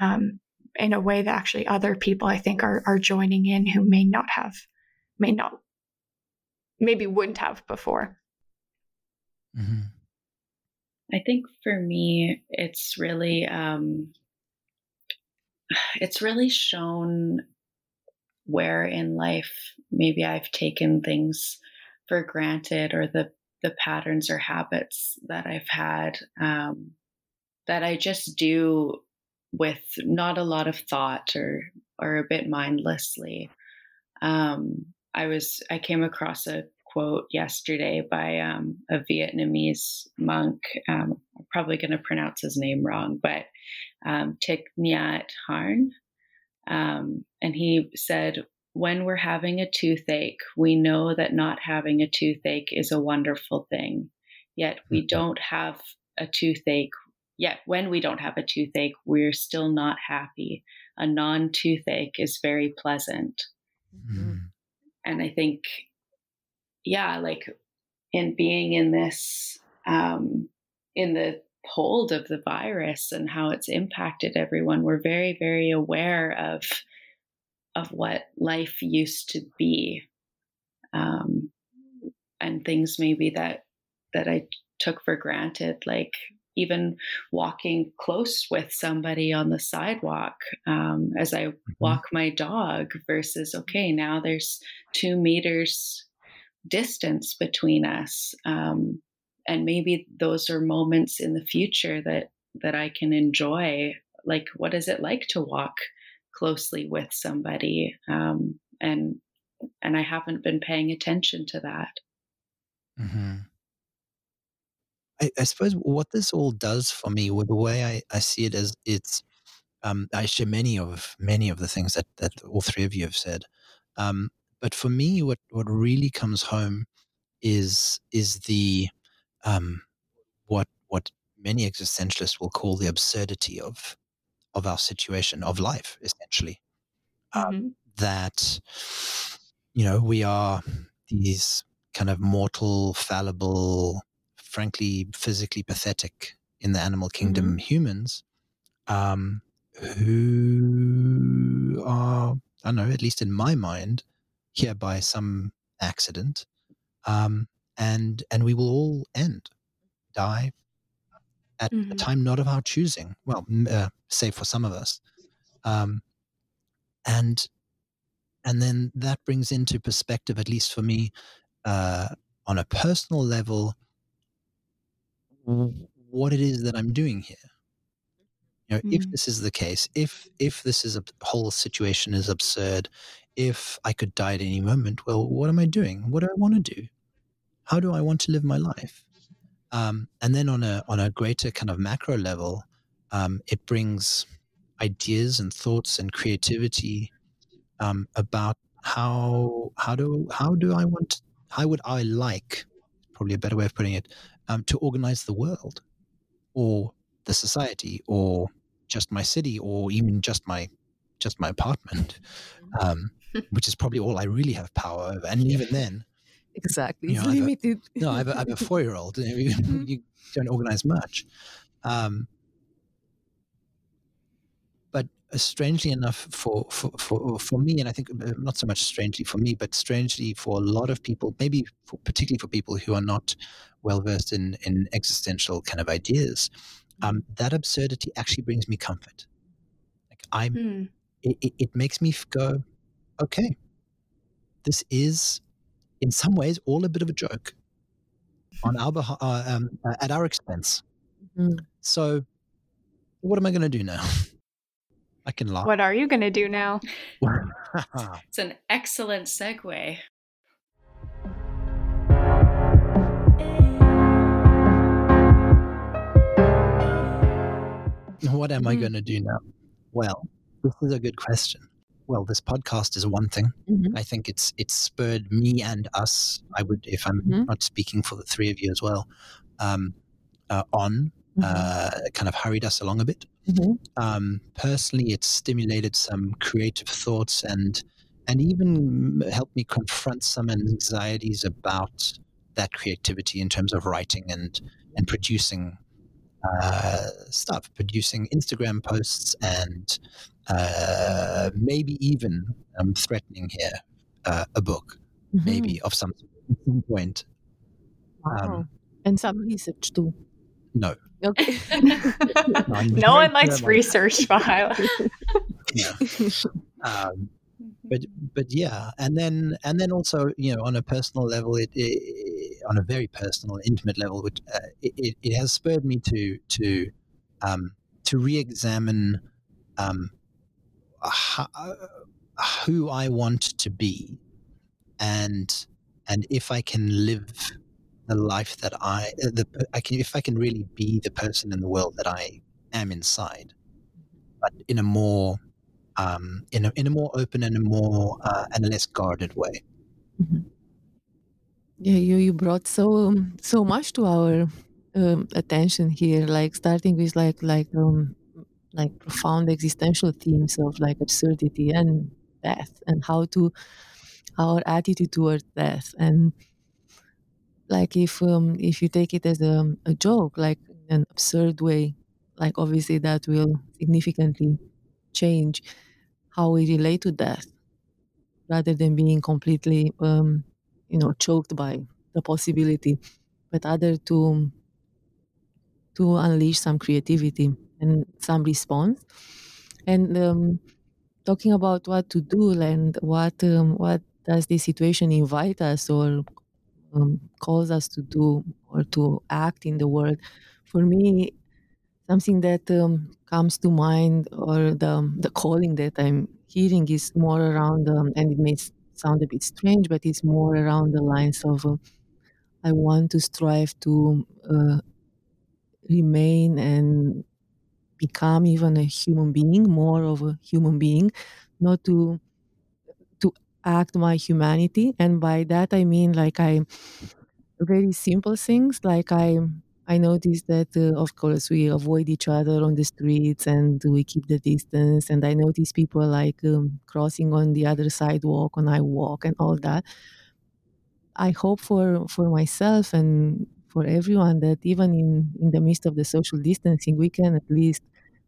um, in a way that actually other people, I think, are, are joining in who may not have, may not, maybe wouldn't have before. hmm I think for me, it's really, um, it's really shown where in life maybe I've taken things for granted or the the patterns or habits that I've had um, that I just do with not a lot of thought or or a bit mindlessly. Um, I was I came across a quote yesterday by um, a Vietnamese monk. Um, I'm probably going to pronounce his name wrong, but um, Thich Nhat Hanh, um, and he said, "When we're having a toothache, we know that not having a toothache is a wonderful thing. Yet we don't have a toothache. Yet when we don't have a toothache, we're still not happy. A non-toothache is very pleasant." Mm-hmm. and I think, yeah, like in being in this, um, in the hold of the virus and how it's impacted everyone, we're very, very aware of of what life used to be, um, and things maybe that that I took for granted, like even walking close with somebody on the sidewalk um, as I walk my dog versus okay now there's two meters distance between us um, and maybe those are moments in the future that that I can enjoy. Like what is it like to walk closely with somebody um, and and I haven't been paying attention to that. Hmm I, I suppose what this all does for me, with the way I, I see it, is it's um, I share many of many of the things that that all three of you have said. Um, but for me, what what really comes home is is the um, what what many existentialists will call the absurdity of of our situation of life, essentially. Mhm. That you know we are these kind of mortal, fallible, frankly, physically pathetic in the animal kingdom humans um, who are, I don't know, at least in my mind, here by some accident, um, and and we will all end, die at a Mhm. time not of our choosing. Well, uh, save for some of us, um, and and then that brings into perspective, at least for me, uh, on a personal level, what it is that I'm doing here. You know, mm. if this is the case, if if this is a whole situation is absurd, if I could die at any moment, well, what am I doing? What do I want to do? How do I want to live my life? Um, and then on a on a greater kind of macro level, um, it brings ideas and thoughts and creativity um, about how how do how do I want how would I like probably a better way of putting it um, to organize the world or the society or just my city or even just my just my apartment mm-hmm. um, which is probably all I really have power over. And even then exactly. you know, it's limited a, no I have a, I have a four-year-old. You, mm-hmm. you, don't organize much. Um, strangely enough for, for, for, for me, and I think uh, not so much strangely for me, but strangely for a lot of people, maybe for, particularly for people who are not well versed in, in existential kind of ideas, um, that absurdity actually brings me comfort. Like I'm, hmm. it, it, makes me go, okay, this is in some ways all a bit of a joke on our uh, um, uh, at our expense. Mm-hmm. So, what am I going to do now? I can laugh. What are you going to do now? it's an excellent segue. What am mm-hmm. I going to do now? Well, this is a good question. Well, this podcast is one thing. Mm-hmm. I think it's it's spurred me and us. I would, if I'm mm-hmm. not speaking for the three of you as well, um, uh, on. Uh, kind of hurried us along a bit. Mm-hmm. Um, personally, it stimulated some creative thoughts and and even helped me confront some anxieties about that creativity in terms of writing and and producing uh, stuff, producing Instagram posts and uh, maybe even um, threatening here uh, a book, mm-hmm. maybe of some, some point. Wow. Um, and some research too. No. Okay. no, no one likes research file. yeah. Um, but but yeah, and then and then also you know on a personal level, it, it on a very personal, intimate level, which uh, it, it has spurred me to to um, to re-examine um, how, uh, who I want to be, and and if I can live the life that I uh, the I can if I can really be the person in the world that I am inside, but in a more um, in a in a more open and a more uh, and a less guarded way. Mm-hmm. Yeah, you you brought so so much to our um, attention here, like starting with like like um, like profound existential themes of like absurdity and death and how to our attitude toward death and like if um, if you take it as a, a joke like an absurd way like obviously that will significantly change how we relate to death rather than being completely um, you know choked by the possibility but other to to unleash some creativity and some response. And um, talking about what to do and what um, what does this situation invite us or um, calls us to do or to act in the world. For me, something that um, comes to mind or the, the calling that I'm hearing is more around, um, and it may sound a bit strange, but it's more around the lines of uh, I want to strive to uh, remain and become even a human being, more of a human being, not to act my humanity and by that i mean like i very simple things like i i notice that uh, of course we avoid each other on the streets and we keep the distance and i notice people like um, crossing on the other sidewalk when i walk and all that. I hope for for myself and for everyone that even in in the midst of the social distancing we can at least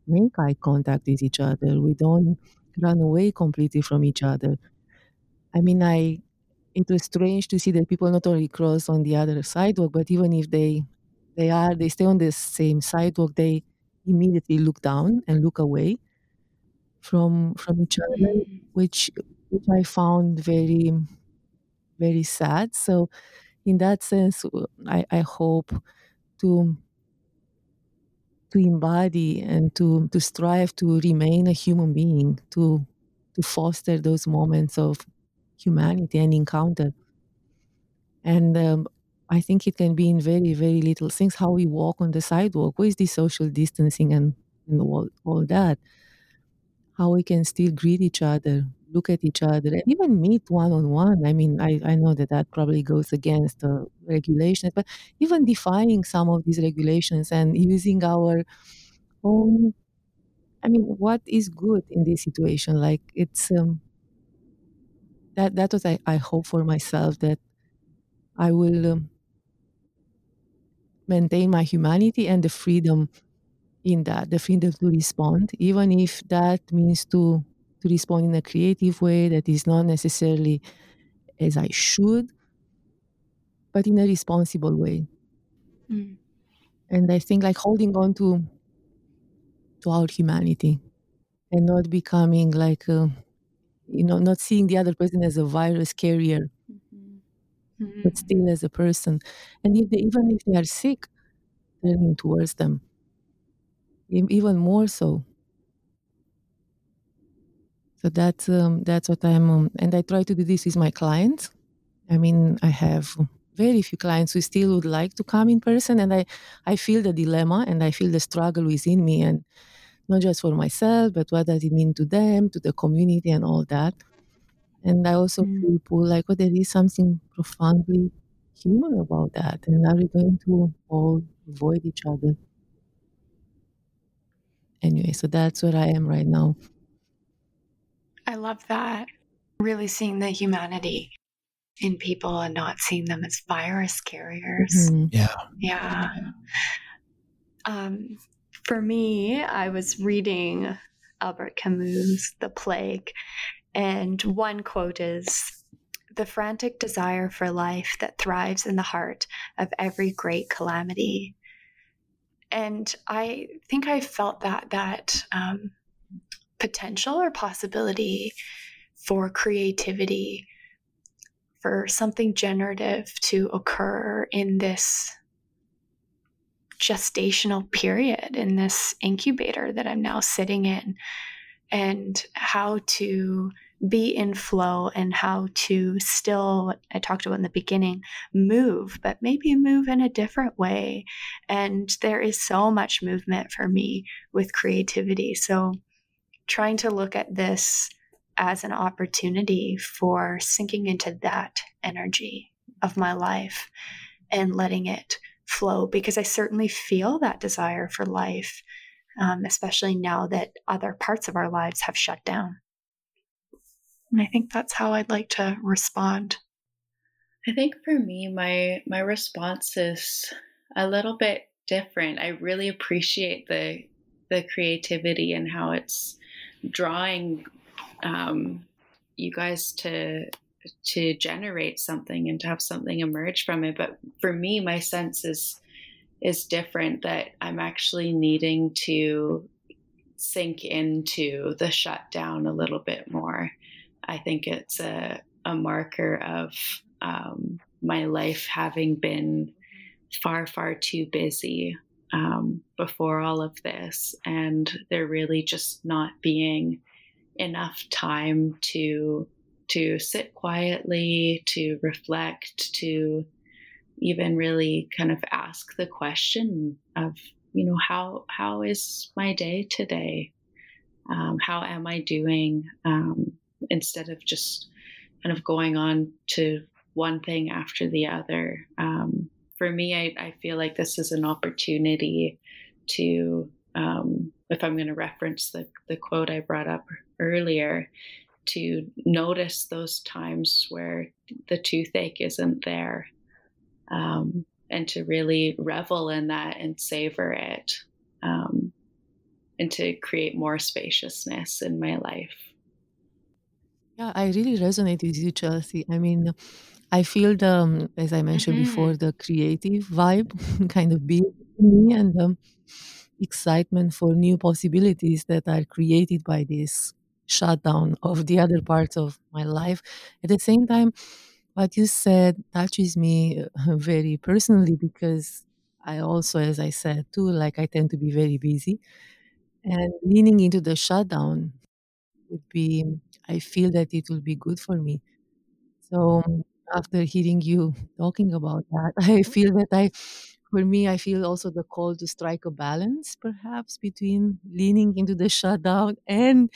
make eye contact with each other. We don't run away completely from each other I mean, I it was strange to see that people not only cross on the other sidewalk, but even if they they are they stay on the same sidewalk, they immediately look down and look away from from each other, mm. which which I found very, very sad. So, in that sense, I, I hope to to embody and to to strive to remain a human being, to to foster those moments of humanity and encounter. And um, I think it can be in very, very little things how we walk on the sidewalk, with the social distancing and, and all, all that, how we can still greet each other, look at each other, and even meet one on one. I mean, I, I know that that probably goes against the regulations, but even defying some of these regulations and using our own. I mean, what is good in this situation? Like it's um, that that was I, I hope for myself that I will um, maintain my humanity and the freedom in that, the freedom to respond, even if that means to to respond in a creative way that is not necessarily as I should, but in a responsible way. Mm. And I think like holding on to to our humanity and not becoming like uh, you know not seeing the other person as a virus carrier Mm. but still as a person. And if they, even if they are sick turning towards them. Even more so. So that's um, that's what i'm um, and i try to do this with my clients. I mean i have very few clients who still would like to come in person and i i feel the dilemma and i feel the struggle within me and not just for myself but what does it mean to them to the community and all that and i also Mm. feel pull like oh there is something profoundly human about that and are we going to all avoid each other anyway so that's where i am right now I love that. Really seeing the humanity in people and not seeing them as virus carriers. Mhm. Yeah. Yeah. Um, for me, I was reading Albert Camus' The Plague, and one quote is The frantic desire for life that thrives in the heart of every great calamity. And I think I felt that, that um, potential or possibility for creativity, for something generative to occur in this gestational period, in this incubator that I'm now sitting in, and how to be in flow and how to still, I talked about in the beginning, move, but maybe move in a different way. And there is so much movement for me with creativity. So, trying to look at this as an opportunity for sinking into that energy of my life and letting it flow because I certainly feel that desire for life, um, especially now that other parts of our lives have shut down. And I think that's how I'd like to respond. I think for me, my my response is a little bit different. I really appreciate the the creativity and how it's drawing um, you guys to to generate something and to have something emerge from it. But for me, my sense is is different. That I'm actually needing to sink into the shutdown a little bit more. I think it's a a marker of um, my life having been far far too busy um, before all of this, and there really just not being enough time to to sit quietly, to reflect, to even really kind of ask the question of you know how how is my day today? Um, how am I doing? Um, instead of just kind of going on to one thing after the other. Um, for me, I, I feel like this is an opportunity to, um, if I'm going to reference the, the quote I brought up earlier, to notice those times where the toothache isn't there um, and to really revel in that and savor it um, and to create more spaciousness in my life. Yeah, I really resonate with you, Chelsea. I mean, I feel the, um, as I mentioned Mhm. before, the creative vibe kind of in me and the excitement for new possibilities that are created by this shutdown of the other parts of my life. At the same time, what you said touches me uh, very personally because I also, as I said too, like I tend to be very busy. And leaning into the shutdown would be, I feel that it will be good for me. So after hearing you talking about that, I feel that I, for me, I feel also the call to strike a balance perhaps between leaning into the shutdown and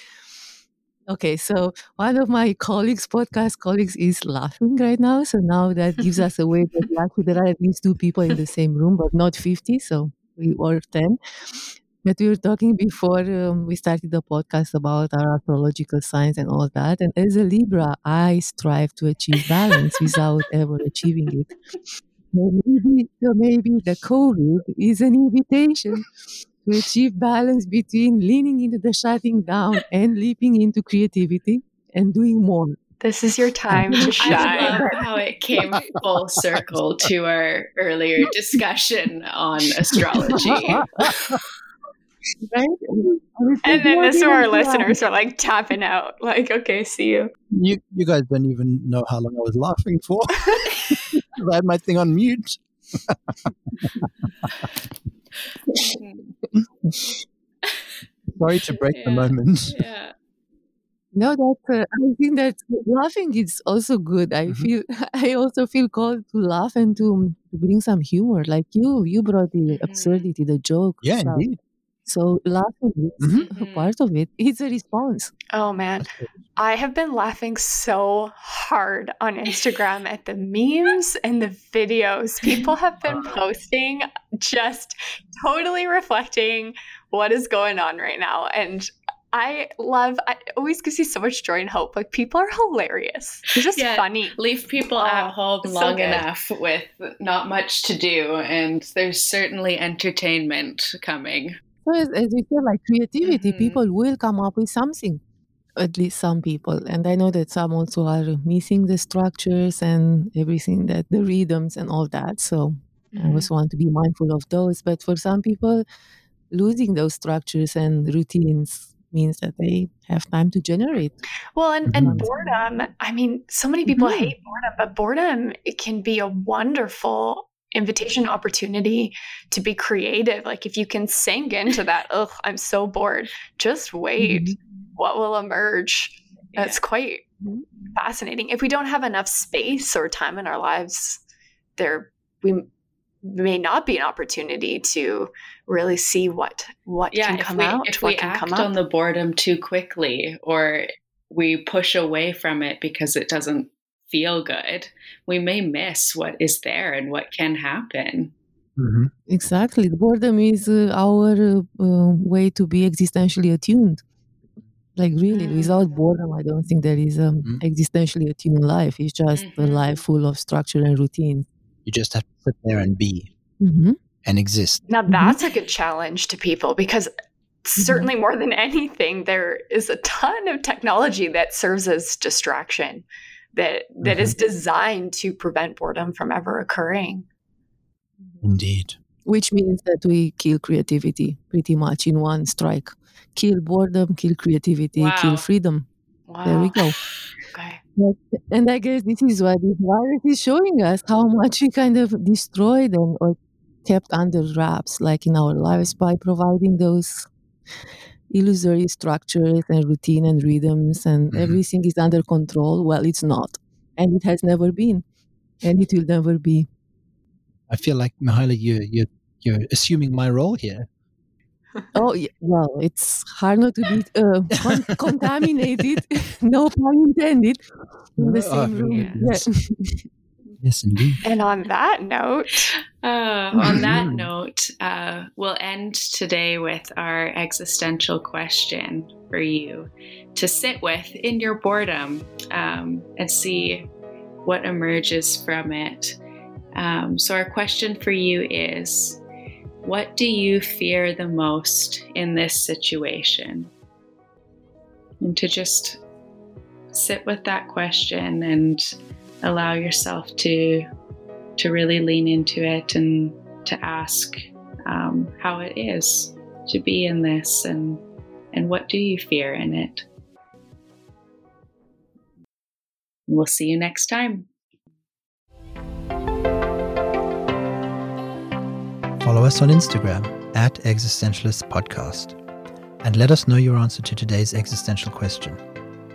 Okay, so one of my colleagues, podcast colleagues, is laughing right now. So now that gives us a way that actually there are at least two people in the same room, but not 50. So we were 10. But we were talking before um, we started the podcast about our astrological signs and all that. And as a Libra, I strive to achieve balance without ever achieving it. So maybe, so maybe the COVID is an invitation to achieve balance between leaning into the shutting down and leaping into creativity and doing more. This is your time to shine. I love how it came full circle to our earlier discussion on astrology. right? And then this is our listeners are like tapping out, like, okay, see you. You you guys don't even know how long I was laughing for. I had my thing on mute. Sorry to break Yeah, the moment. yeah. No, that uh, I think that laughing is also good. I Mhm. feel I also feel called to laugh and to, to bring some humor. Like you, you brought the Mhm. absurdity, the joke. Yeah, stuff. indeed. So laughing is Mhm. part of it. It's a response. Oh man, I have been laughing so hard on Instagram at the memes and the videos people have been posting, just totally reflecting what is going on right now. And I love, I always gives you so much joy and hope. Like people are hilarious. They're just Yeah. funny. Leave people Oh, at home long good. enough with not much to do, and there's certainly entertainment coming. So as, as we said, like creativity, Mhm. people will come up with something. At least some people, and I know that some also are missing the structures and everything that the rhythms and all that. So I Mhm. also want to be mindful of those. But for some people, losing those structures and routines means that they have time to generate. Well, and, and Mhm. boredom, I mean, so many people Mhm. hate boredom, but boredom it can be a wonderful invitation opportunity to be creative. Like if you can sink into that, oh, I'm so bored. Just wait. Mhm. What will emerge? That's quite Mhm. fascinating. If we don't have enough space or time in our lives, there we may not be an opportunity to really see what what Yeah, can if come we out, if what we can act come on the boredom too quickly, or we push away from it because it doesn't feel good, we may miss what is there and what can happen. Mhm. Exactly. Boredom is uh, our uh, way to be existentially attuned. Like really, Mm. without boredom, I don't think there is an Mm. existentially attuned life. It's just a Mhm. life full of structure and routine. You just have to sit there and be hmm and exist. Now Mhm. that's a good challenge to people because certainly more than anything, there is a ton of technology that serves as distraction that that is designed to prevent boredom from ever occurring. Indeed. Which means that we kill creativity pretty much in one strike. Kill boredom, kill creativity, Wow. kill freedom. Wow. There we go. Okay. But- And I guess this is what this virus is showing us how much we kind of destroyed them or kept under wraps, like in our lives, by providing those illusory structures and routine and rhythms, and Mhm. everything is under control. Well, it's not. And it has never been. And it will never be. I feel like Mihaila, you you you're assuming my role here. Oh, yeah, well, it's hard not to be uh, con- contaminated, no pun intended, in the same room. yes. Yeah. Yes, indeed. And on that note, Uh, on that Mhm. note, uh, we'll end today with our existential question for you to sit with in your boredom um, and see what emerges from it. Um, so, our question for you is what do you fear the most in this situation? And to just sit with that question and allow yourself to to really lean into it and to ask um, how it is to be in this and and what do you fear in it we'll see you next time Follow us on Instagram at Existentialist Podcast and let us know your answer to today's existential question.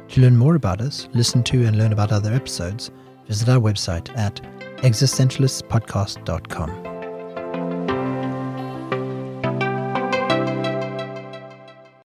To learn more about us, listen to and learn about other episodes, visit our website at existentialistpodcast.com.